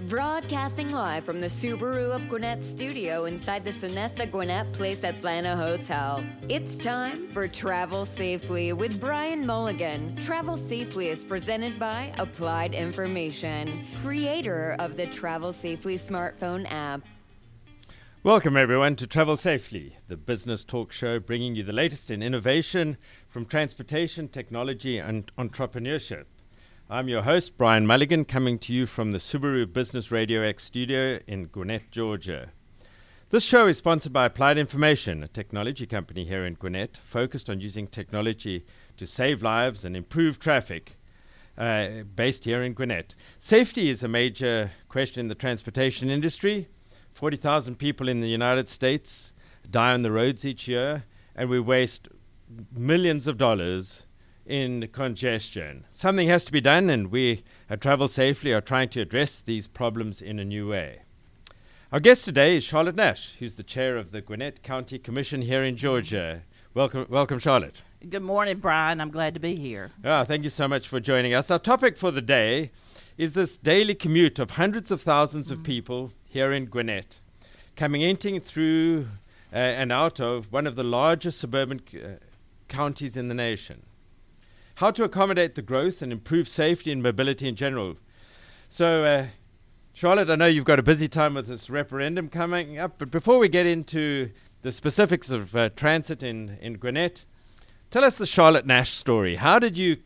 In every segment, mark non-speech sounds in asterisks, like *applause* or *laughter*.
Broadcasting live from the Subaru of Gwinnett studio inside the Sonesta Gwinnett Place Atlanta Hotel. It's time for Travel Safely with Brian Mulligan. Travel Safely is presented by Applied Information, creator of the Travel Safely smartphone app. Welcome, everyone, to Travel Safely, the business talk show bringing you the latest in innovation from transportation, technology, and entrepreneurship. I'm your host, Brian Mulligan, coming to you from the Subaru Business Radio X studio in Gwinnett, Georgia. This show is sponsored by Applied Information, a technology company here in Gwinnett focused on using technology to save lives and improve traffic. Uh, based here in Gwinnett. Safety is a major question in the transportation industry. 40,000 people in the United States die on the roads each year, and we waste millions of dollars in congestion. Something has to be done, and we at Travel Safely are trying to address these problems in a new way. Our guest today is Charlotte Nash, who's the chair of the Gwinnett County Commission here in Georgia. Welcome, welcome, Charlotte. Good morning, Brian. I'm glad to be here. Ah, thank you so much for joining us. Our topic for the day is this daily commute of hundreds of 1000s of people here in Gwinnett, coming in through uh, and out of one of the largest suburban c- uh, counties in the nation how to accommodate the growth and improve safety and mobility in general. So, uh, Charlotte, I know you've got a busy time with this referendum coming up, but before we get into the specifics of uh, transit in, in Gwinnett, tell us the Charlotte Nash story. How did you,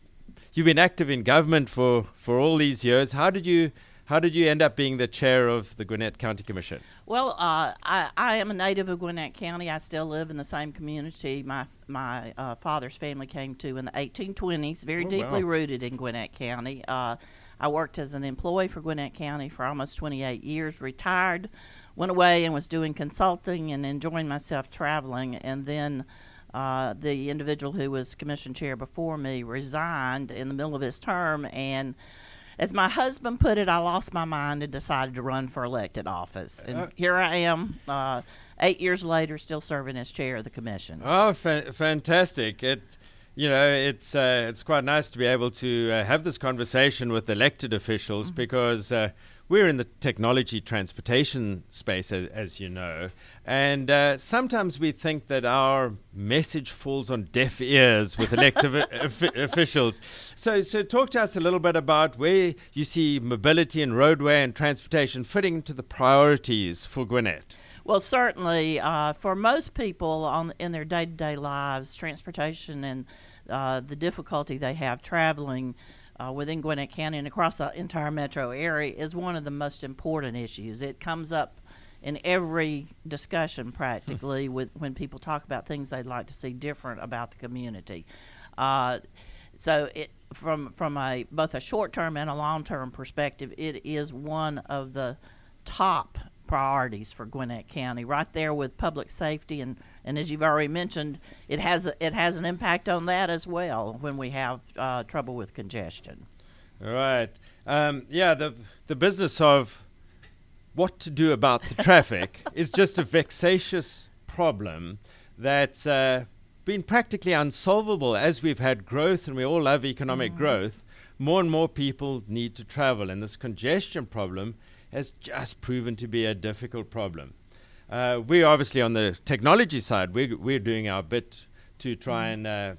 you've been active in government for, for all these years, how did you how did you end up being the chair of the Gwinnett County Commission? Well, uh, I, I, am a native of Gwinnett County. I still live in the same community my my uh, father's family came to in the 1820s. Very oh, deeply wow. rooted in Gwinnett County. Uh, I worked as an employee for Gwinnett County for almost 28 years. Retired, went away and was doing consulting and enjoying myself traveling, and then. Uh, the individual who was commission chair before me resigned in the middle of his term, and as my husband put it, I lost my mind and decided to run for elected office. And uh, here I am, uh, eight years later, still serving as chair of the commission. Oh, fa- fantastic! It's you know, it's uh, it's quite nice to be able to uh, have this conversation with elected officials mm-hmm. because uh, we're in the technology transportation space, as, as you know, and uh, sometimes we think that our message falls on deaf ears with elected *laughs* officials. So, so talk to us a little bit about where you see mobility and roadway and transportation fitting into the priorities for Gwinnett. Well, certainly, uh, for most people on in their day-to-day lives, transportation and uh, the difficulty they have traveling uh, within Gwinnett County and across the entire metro area is one of the most important issues. It comes up in every discussion practically with when people talk about things they'd like to see different about the community. Uh, so it from from a both a short term and a long term perspective, it is one of the top priorities for Gwinnett County, right there with public safety and, and as you've already mentioned, it has it has an impact on that as well when we have uh, trouble with congestion. All right. Um, yeah, the the business of what to do about the traffic *laughs* is just a vexatious problem that's uh, been practically unsolvable as we've had growth and we all love economic mm. growth. More and more people need to travel, and this congestion problem has just proven to be a difficult problem. Uh, we're obviously on the technology side, we're, we're doing our bit to try and uh,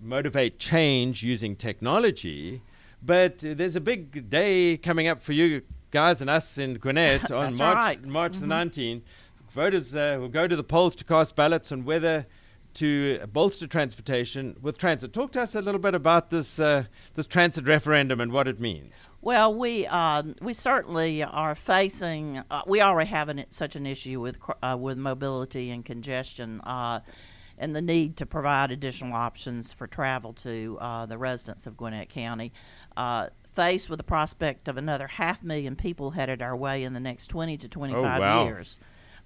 motivate change using technology. But uh, there's a big day coming up for you guys and us in Gwinnett *laughs* on March, right. March mm-hmm. the 19th. Voters uh, will go to the polls to cast ballots on whether to bolster transportation with transit. Talk to us a little bit about this uh, this transit referendum and what it means. Well, we uh, we certainly are facing. Uh, we already have an, such an issue with uh, with mobility and congestion. Uh, and the need to provide additional options for travel to uh, the residents of Gwinnett County. faced with the prospect of another half million people headed our way in the next 20 to 25 oh, wow. years.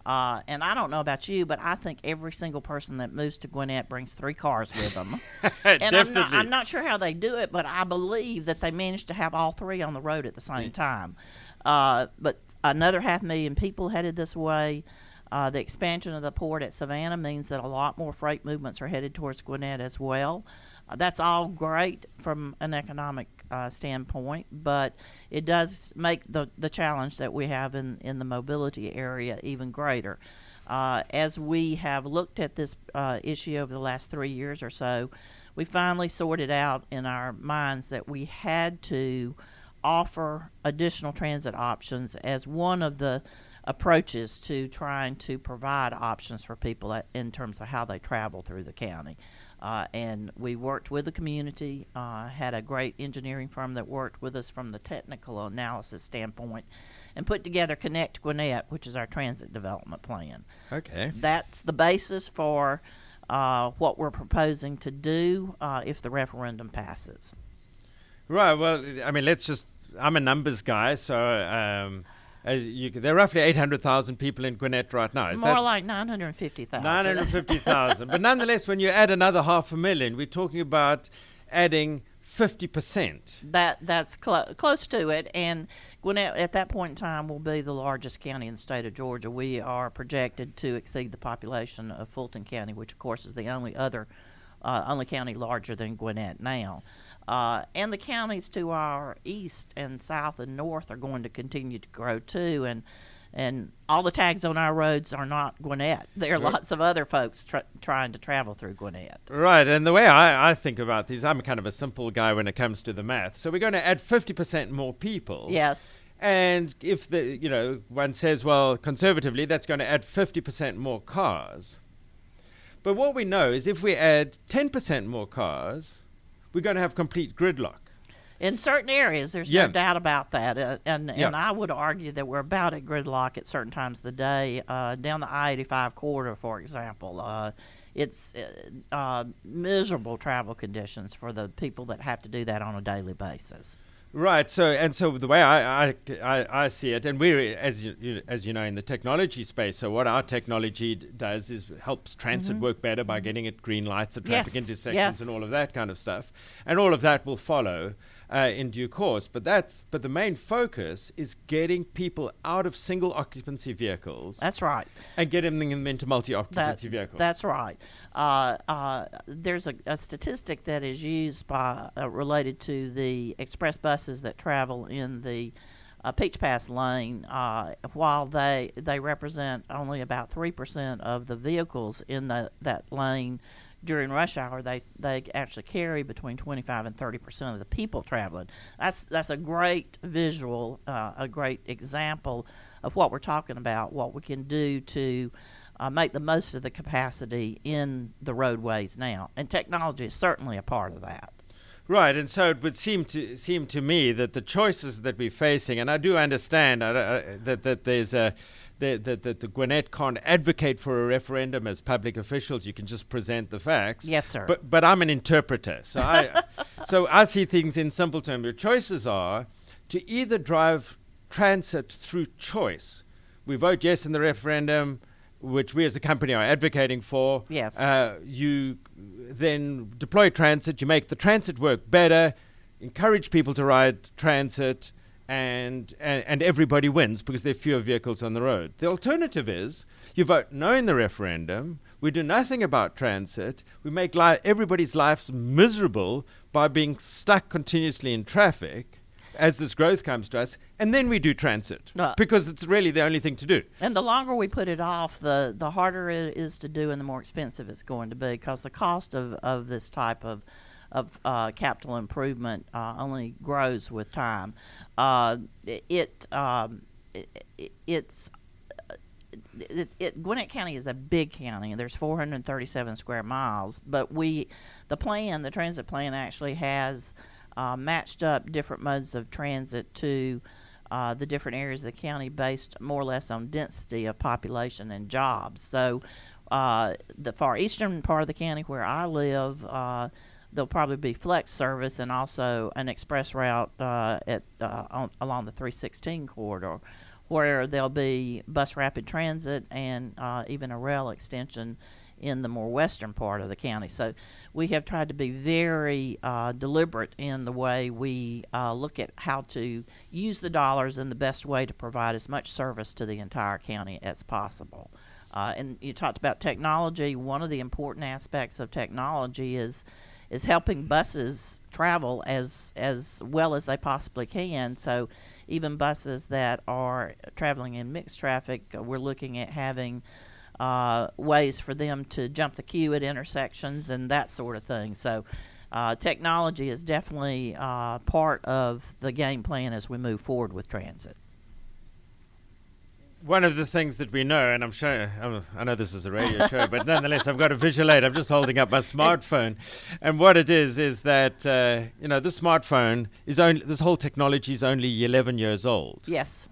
Uh, and I don't know about you, but I think every single person that moves to Gwinnett brings three cars with them. *laughs* and. I'm not, I'm not, sure how they do it, but I believe that they manage to have all three on the road at the same time. Uh, but another half million people headed this way. Uh, the expansion of the port at Savannah means that a lot more freight movements are headed towards Gwinnett as well. Uh, that's all great from an economic uh, standpoint, but it does make the, the challenge that we have in, in the mobility area even greater. Uh, as we have looked at this uh, issue over the last three years or so, we finally sorted out in our minds that we had to offer additional transit options as one of the approaches to trying to provide options for people in terms of how they travel through the county. Uh, and we worked with the community, uh, had a great engineering firm that worked with us from the technical analysis standpoint, and put together Connect Gwinnett, which is our transit development plan. Okay. That's the basis for uh, what we're proposing to do uh, if the referendum passes. Right. Well, I mean, let's just. I'm a numbers guy, so um, as you, there are roughly 800,000 people in Gwinnett right now. Is More that like 950,000. 950,000? but nonetheless, when you add another half a million, we're talking about adding 50%. that that's clo- close to it, and Gwinnett at that point in time will be the largest county in the state of Georgia. We are projected to exceed the population of Fulton County, which of course is the only other uh, only county larger than Gwinnett now. Uh, and the counties to our east and south and north are going to continue to grow too, and and all the tags on our roads are not Gwinnett. *laughs* There are lots of other folks tr- trying to travel through Gwinnett. Right, and the way I, I think about these, I'm kind of a simple guy when it comes to the math. So we're going to add 50% more people. Yes. And if the, you know, one says, well, conservatively, that's going to add 50% more cars. But what we know is if we add 10% more cars, we're going to have complete gridlock. In certain areas, there's Yeah. no doubt about that, uh, and Yeah. and I would argue that we're about at gridlock at certain times of the day. Uh, down the I-85 corridor, for example, uh, it's uh, uh, miserable travel conditions for the people that have to do that on a daily basis. Right. So and so the way I I, I, I see it, and we're as you, you as you know in the technology space. So what our technology d- does is helps transit work better by getting it green lights at traffic Mm-hmm. Yes, intersections yes. and all of that kind of stuff, and all of that will follow. Uh, in due course, but that's but the main focus is getting people out of single occupancy vehicles That's right. and getting them into multi That, occupancy vehicles. That's right. Uh, uh, there's a, a statistic that is used by uh, related to the express buses that travel in the uh, Peach Pass lane. Uh, while they they represent only about three percent of the vehicles in the, that lane during rush hour, they they actually carry between 25 and 30 percent of the people traveling. That's that's a great visual, uh, a great example of what we're talking about. What we can do to uh, make the most of the capacity in the roadways now, and technology is certainly a part of that. Right, and so it would seem to seem to me that the choices that we're facing, and I do understand uh, uh, that that there's a that, that, that the Gwinnett can't advocate for a referendum as public officials. You can just present the facts. Yes, sir. But but I'm an interpreter, so I *laughs* so I see things in simple terms. Your choices are to either drive transit through choice. We vote yes in the referendum, which we as a company are advocating for. Yes. Uh, you then deploy transit. You make the transit work better. Encourage people to ride transit. And, and and everybody wins because there are fewer vehicles on the road. The alternative is you vote no in the referendum. We do nothing about transit. We make li- everybody's lives miserable by being stuck continuously in traffic as this growth comes to us, and then we do transit No. because it's really the only thing to do. And the longer we put it off, the the harder it is to do, and the more expensive it's going to be because the cost of, of this type of of uh, capital improvement uh, only grows with time. Uh, it, um, it, it, it's it, it, Gwinnett County is a big county, there's 437 square miles. But we, the plan, the transit plan, actually has uh, matched up different modes of transit to uh, the different areas of the county based more or less on density of population and jobs. So, uh, the far eastern part of the county where I live, uh, there'll probably be flex service and also an express route uh, at uh, on, along the 316 corridor, where there'll be bus rapid transit and uh, even a rail extension in the more western part of the county. So we have tried to be very uh, deliberate in the way we uh, look at how to use the dollars in the best way to provide as much service to the entire county as possible. Uh, and you talked about technology. One of the important aspects of technology is is helping buses travel as as well as they possibly can. So even buses that are traveling in mixed traffic, uh, we're looking at having uh, ways for them to jump the queue at intersections and that sort of thing. So uh, technology is definitely uh, part of the game plan as we move forward with transit. One of the things that we know, and I'm sure I'm, i know this is a radio show, *laughs* but nonetheless, I've got a visual aid. I'm just holding up my smartphone, and what it is is that uh, you know the smartphone is only this whole technology is only 11 years old. Yes.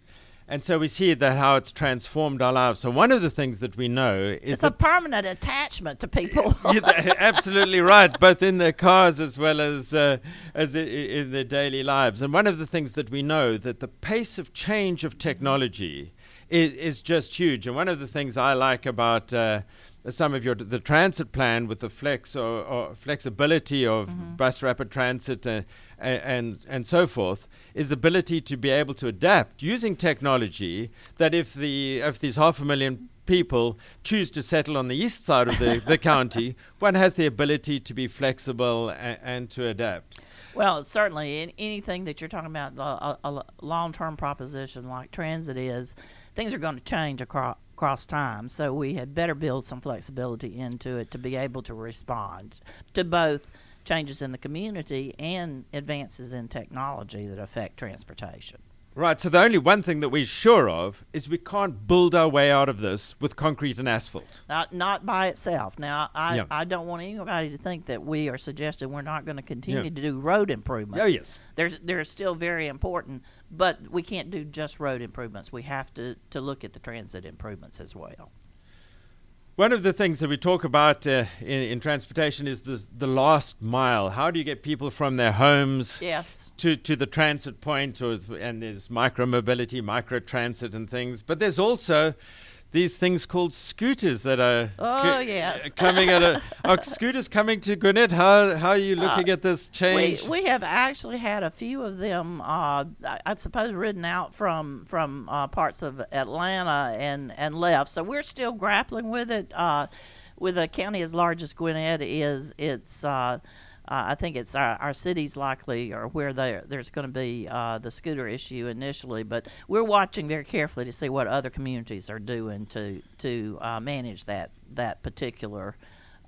And so we see that how it's transformed our lives. So one of the things that we know is it's a permanent attachment to people. *laughs* *laughs* absolutely right, both in their cars as well as uh, as in their daily lives. And one of the things that we know that the pace of change of technology is, is just huge. And one of the things I like about uh, some of your the transit plan with the flex or, or flexibility of mm-hmm. bus rapid transit uh, and and so forth is the ability to be able to adapt using technology that if the if these half a million people choose to settle on the east side of the, *laughs* the county one has the ability to be flexible and, and to adapt well, certainly, in anything that you're talking about, a, a long-term proposition like transit is, things are going to change across across time. So we had better build some flexibility into it to be able to respond to both changes in the community and advances in technology that affect transportation. Right, so the only one thing that we're sure of is we can't build our way out of this with concrete and asphalt. Not, not by itself. Now, I, yeah. I don't want anybody to think that we are suggesting we're not going to continue yeah. to do road improvements. Oh, yes. There's, they're still very important, but we can't do just road improvements. We have to, to look at the transit improvements as well. One of the things that we talk about uh, in, in, transportation is the, the last mile. How do you get people from their homes yes. To, to the transit point? Or, and there's micro mobility, micro transit, and things. But there's also these things called scooters that are oh co- yes coming at a are *laughs* scooters coming to Gwinnett. How how are you looking uh, at this change? We, we have actually had a few of them. Uh, I, suppose ridden out from from uh, parts of Atlanta and and left. So we're still grappling with it. Uh, with a county as large as Gwinnett is, it's uh, uh, I think it's our, our cities likely or where there's going to be uh, the scooter issue initially, but we're watching very carefully to see what other communities are doing to to uh, manage that that particular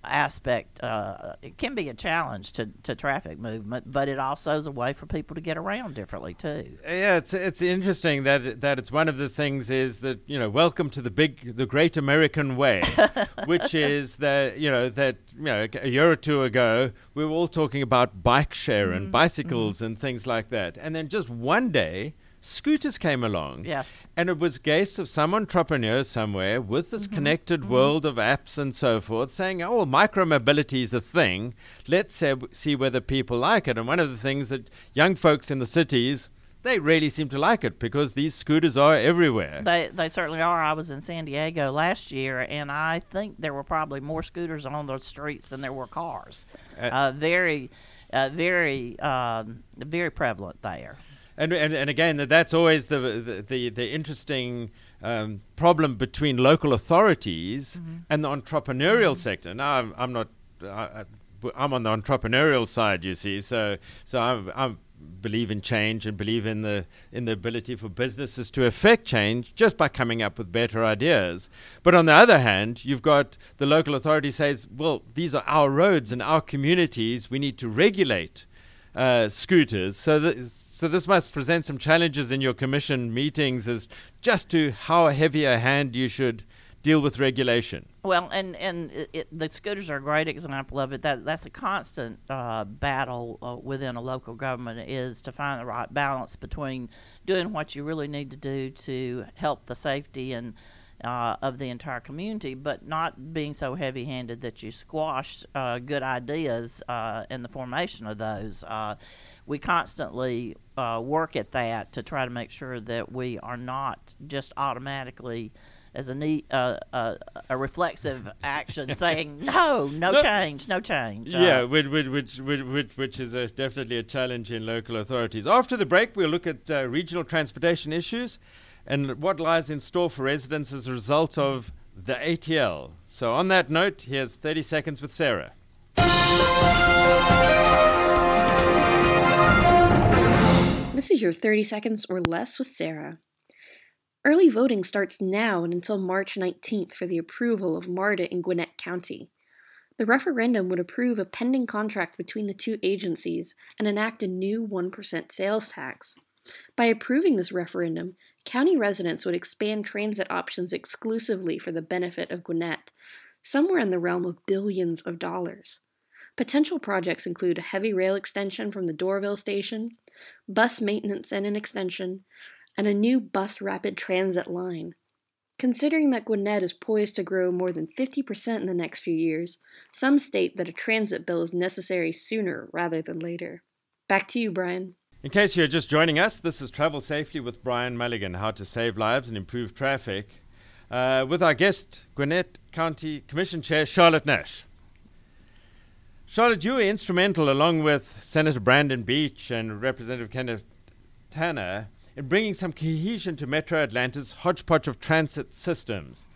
aspect uh, it can be a challenge to, to traffic movement, but it also is a way for people to get around differently too. Yeah, it's it's interesting that that it's one of the things is that you know welcome to the big the great American way, *laughs* which is that you know that you know a year or two ago we were all talking about bike share mm-hmm. and bicycles mm-hmm. and things like that, and then just one day scooters came along. Yes. And it was case of some entrepreneur somewhere with this mm-hmm. connected mm-hmm. world of apps and so forth saying, oh, well, micromobility is a thing. Let's see whether people like it. And one of the things that young folks in the cities, they really seem to like it because these scooters are everywhere. They, they certainly are. I was in San Diego last year, and I think there were probably more scooters on the streets than there were cars. Uh, uh, very, uh, very, um, very prevalent there and, and and again that's always the the the, the interesting um, problem between local authorities mm-hmm. and the entrepreneurial mm-hmm. sector. Now I'm, I'm not I, I'm on the entrepreneurial side, you see. So so I'm, I'm believe in change and believe in the in the ability for businesses to affect change just by coming up with better ideas. But on the other hand, you've got the local authority says, well, these are our roads and our communities. We need to regulate uh, scooters. So th- so this must present some challenges in your commission meetings as just to how heavy a hand you should deal with regulation. Well, and and it, it, the scooters are a great example of it. That that's a constant uh, battle uh, within a local government is to find the right balance between doing what you really need to do to help the safety and uh, of the entire community, but not being so heavy handed that you squash uh, good ideas uh, in the formation of those. Uh, we constantly uh, work at that to try to make sure that we are not just automatically as a neat, uh, uh, a reflexive action *laughs* saying no, no, no, change, no change. Yeah, which, which, which, which, is a, definitely a challenge in local authorities. After the break, we'll look at regional transportation issues and what lies in store for residents as a result of the ATL. So, on that note, here's 30 seconds with Sarah. This is your 30 seconds or less with Sarah. Early voting starts now and until March 19th for the approval of MARTA in Gwinnett County. The referendum would approve a pending contract between the two agencies and enact a new 1% sales tax. By approving this referendum, county residents would expand transit options exclusively for the benefit of Gwinnett, somewhere in the realm of billions of dollars. Potential projects include a heavy rail extension from the Doraville station, bus maintenance and an extension, and a new bus rapid transit line. Considering that Gwinnett is poised to grow more than 50% in the next few years, some state that a transit bill is necessary sooner rather than later. Back to you, Brian. In case you're just joining us, this is Travel Safely with Brian Mulligan How to Save Lives and Improve Traffic. Uh, with our guest, Gwinnett County Commission Chair Charlotte Nash. Charlotte, you were instrumental, along with Senator Brandon Beach and Representative Kevin Tanner, in bringing some cohesion to Metro Atlanta's hodgepodge of transit systems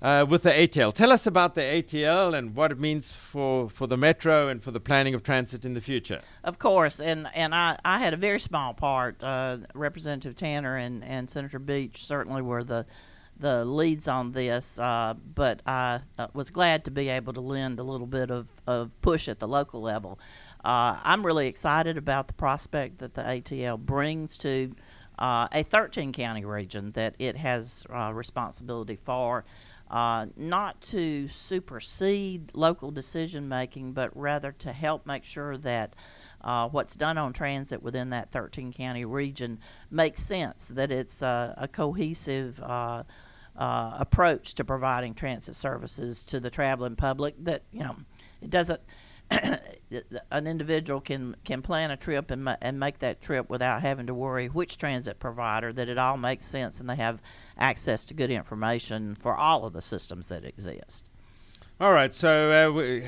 uh, with the ATL. Tell us about the ATL and what it means for, for the Metro and for the planning of transit in the future. Of course, and, and I, I had a very small part. Uh, Representative Tanner and, and Senator Beach certainly were the the leads on this, uh, but I uh, was glad to be able to lend a little bit of, of push at the local level. Uh, I'm really excited about the prospect that the ATL brings to uh, a 13 county region that it has uh, responsibility for. Uh, not to supersede local decision making, but rather to help make sure that uh, what's done on transit within that 13 county region makes sense, that it's a cohesive uh, uh, approach to providing transit services to the traveling public, that, you know, it doesn't *clears throat* an individual can can plan a trip and and make that trip without having to worry which transit provider that it all makes sense and they have access to good information for all of the systems that exist. All right, so uh, we,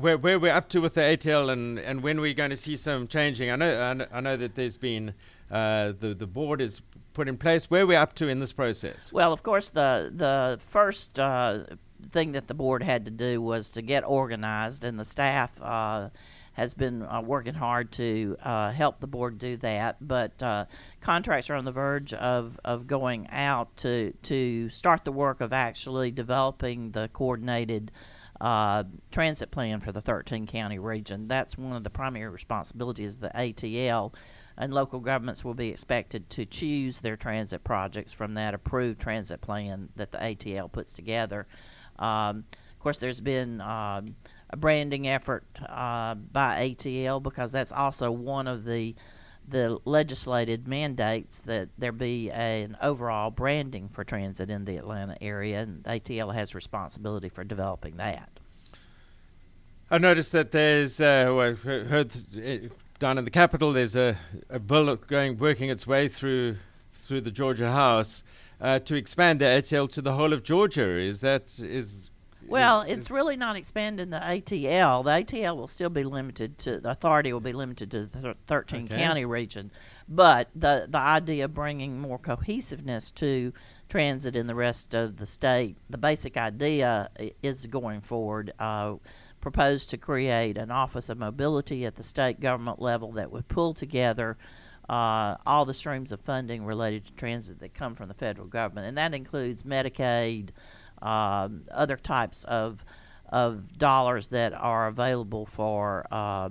where, where we're up to with the ATL and, and when we're going to see some changing. I know I know, that there's been uh, the the board is put in place. Where we're up to in this process? Well, of course, the the first uh, thing that the board had to do was to get organized, and the staff uh, has been uh, working hard to uh, help the board do that. But uh, contracts are on the verge of, of going out to to start the work of actually developing the coordinated. Uh, transit plan for the 13 county region. That's one of the primary responsibilities of the ATL, and local governments will be expected to choose their transit projects from that approved transit plan that the ATL puts together. Um, of course, there's been um, a branding effort uh, by ATL because that's also one of the the legislated mandates that there be a, an overall branding for transit in the Atlanta area, and ATL has responsibility for developing that. I noticed that there's, uh, well, I've heard uh, down in the Capitol there's a, a bill going working its way through through the Georgia House uh, to expand the ATL to the whole of Georgia. Is that is well, is, it's really not expanding the ATL. The ATL will still be limited to the authority will be limited to the 13 okay. county region, but the the idea of bringing more cohesiveness to transit in the rest of the state, the basic idea is going forward. Uh, proposed to create an office of mobility at the state government level that would pull together uh, all the streams of funding related to transit that come from the federal government, and that includes Medicaid, uh, other types of of dollars that are available for uh,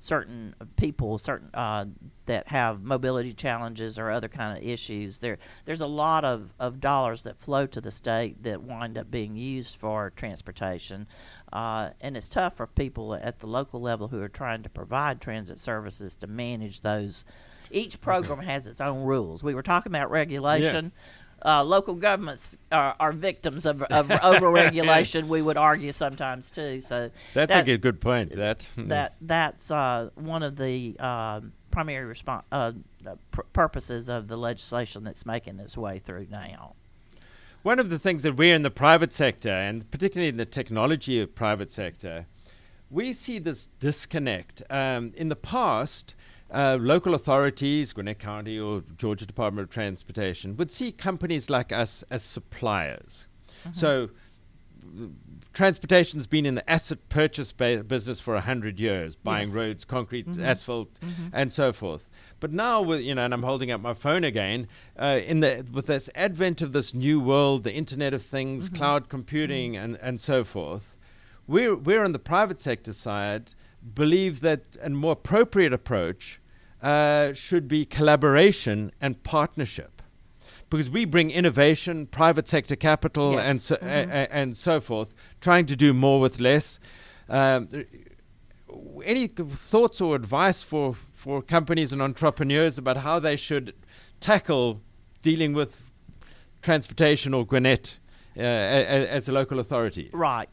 certain people, certain uh, that have mobility challenges or other kind of issues. There, there's a lot of, of dollars that flow to the state that wind up being used for transportation, uh, and it's tough for people at the local level who are trying to provide transit services to manage those each program has its own rules. We were talking about regulation. Yeah. Uh, local governments are, are victims of, of *laughs* overregulation. we would argue sometimes too. So that's that, a good, good point. That that that's uh, one of the uh, primary respons- uh, pr- purposes of the legislation that's making its way through now. One of the things that we're in the private sector, and particularly in the technology of private sector, we see this disconnect. Um, in the past, uh, local authorities, Gwinnett County or Georgia Department of Transportation, would see companies like us as suppliers. Mm-hmm. So, transportation's been in the asset purchase ba- business for a hundred years, buying Yes. roads, concrete, Mhm. asphalt, Mhm. and so forth. But now, with you know, and I'm holding up my phone again, uh, in the with this advent of this new world, the Internet of Things, Mhm. cloud computing, and and so forth, we're we're on the private sector side believe that a more appropriate approach uh, should be collaboration and partnership because we bring innovation, private sector capital, Yes. and so a- Mhm. a- and so forth, trying to do more with less. Um, any thoughts or advice for for companies and entrepreneurs about how they should tackle dealing with transportation or Gwinnett uh, a- a- as a local authority? Right.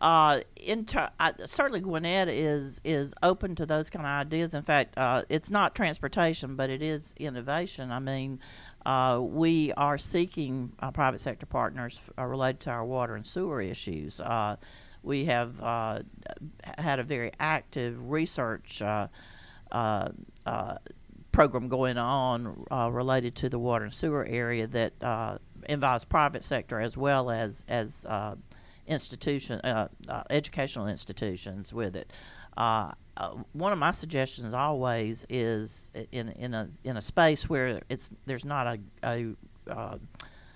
Uh, in ter- I, certainly, Gwinnett is is open to those kind of ideas. In fact, uh, it's not transportation, but it is innovation. I mean, uh, we are seeking uh, private sector partners uh, related to our water and sewer issues. Uh, we have had a very active research program going on related to the water and sewer area that involves private sector as well as as institution uh, uh, educational institutions with it. Uh, uh, one of my suggestions always is in in a in a space where it's there's not a a uh,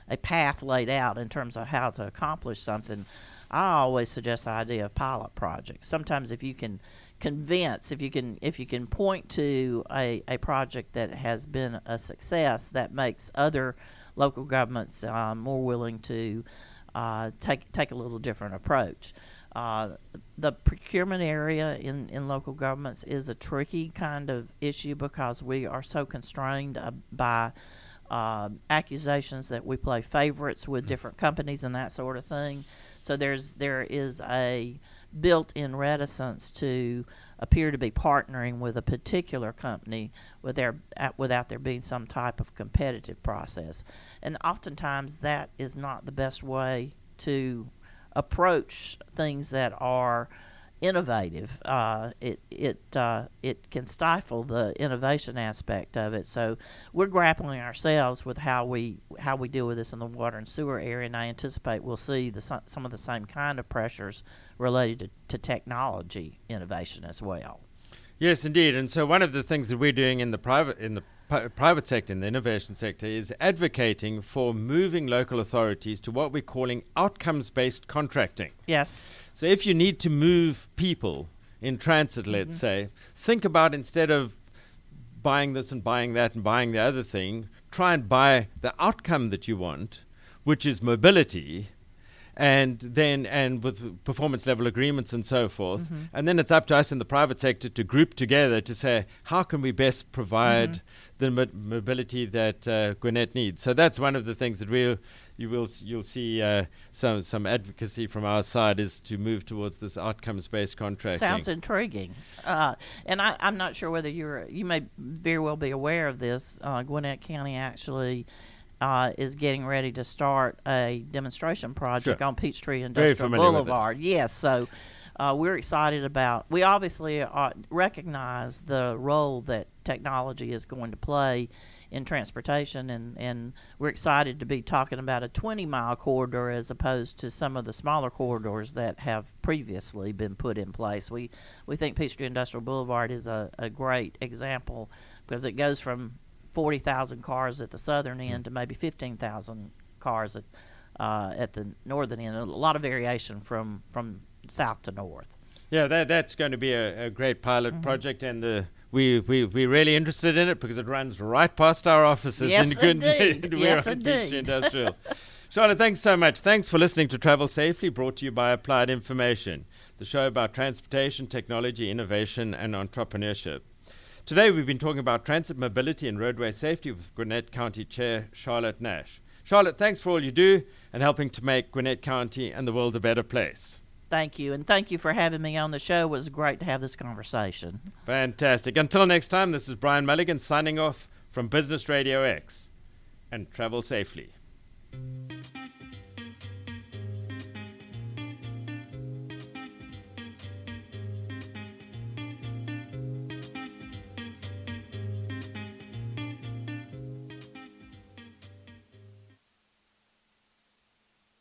a path laid out in terms of how to accomplish something. I always suggest the idea of pilot projects. Sometimes if you can convince if you can if you can point to a, a project that has been a success that makes other local governments uh, more willing to uh, take take a little different approach. Uh, the procurement area in, in local governments is a tricky kind of issue because we are so constrained uh, by uh, accusations that we play favorites with different companies and that sort of thing. So there's there is a built-in reticence to appear to be partnering with a particular company with their, without there being some type of competitive process. And oftentimes that is not the best way to approach things that are innovative. Uh, it it uh, it can stifle the innovation aspect of it. So we're grappling ourselves with how we how we deal with this in the water and sewer area, and I anticipate we'll see the some of the same kind of pressures related to, to technology innovation as well. Yes, indeed. And so one of the things that we're doing in the private in the private sector, in the innovation sector, is advocating for moving local authorities to what we're calling outcomes-based contracting. Yes. So if you need to move people in transit, let's mm-hmm. say, think about instead of buying this and buying that and buying the other thing, try and buy the outcome that you want, which is mobility. And then, and with performance level agreements and so forth. And then it's up to us in the private sector to group together to say, how can we best provide the mo- mobility that uh, Gwinnett needs? So that's one of the things that we'll, you will, you'll see uh, some, some advocacy from our side is to move towards this outcomes based contracting. Sounds intriguing. Uh, and I, I'm not sure whether you're, you may very well be aware of this. Uh, Gwinnett County actually uh, is getting ready to start a demonstration project Sure. on Peachtree Industrial familiar with it. Boulevard. Yes, so uh, we're excited about. We obviously uh, recognize the role that technology is going to play in transportation, and, and we're excited to be talking about a 20 mile corridor as opposed to some of the smaller corridors that have previously been put in place. We we think Peachtree Industrial Boulevard is a, a great example because it goes from 40,000 cars at the southern end to maybe 15,000 cars at uh, at the northern end. A lot of variation from from south to north. Yeah, that, that's going to be a, a great pilot Mm-hmm. project, and the, we, we, we're really interested in it because it runs right past our offices Yes, in indeed. *laughs* We're Yes, on indeed. *laughs* Industrial. Charlotte, thanks so much. Thanks for listening to Travel Safely, brought to you by Applied Information, the show about transportation, technology, innovation, and entrepreneurship. Today, we've been talking about transit mobility and roadway safety with Gwinnett County Chair Charlotte Nash. Charlotte, thanks for all you do and helping to make Gwinnett County and the world a better place. Thank you, and thank you for having me on the show. It was great to have this conversation. Fantastic. Until next time, this is Brian Mulligan signing off from Business Radio X. And travel safely.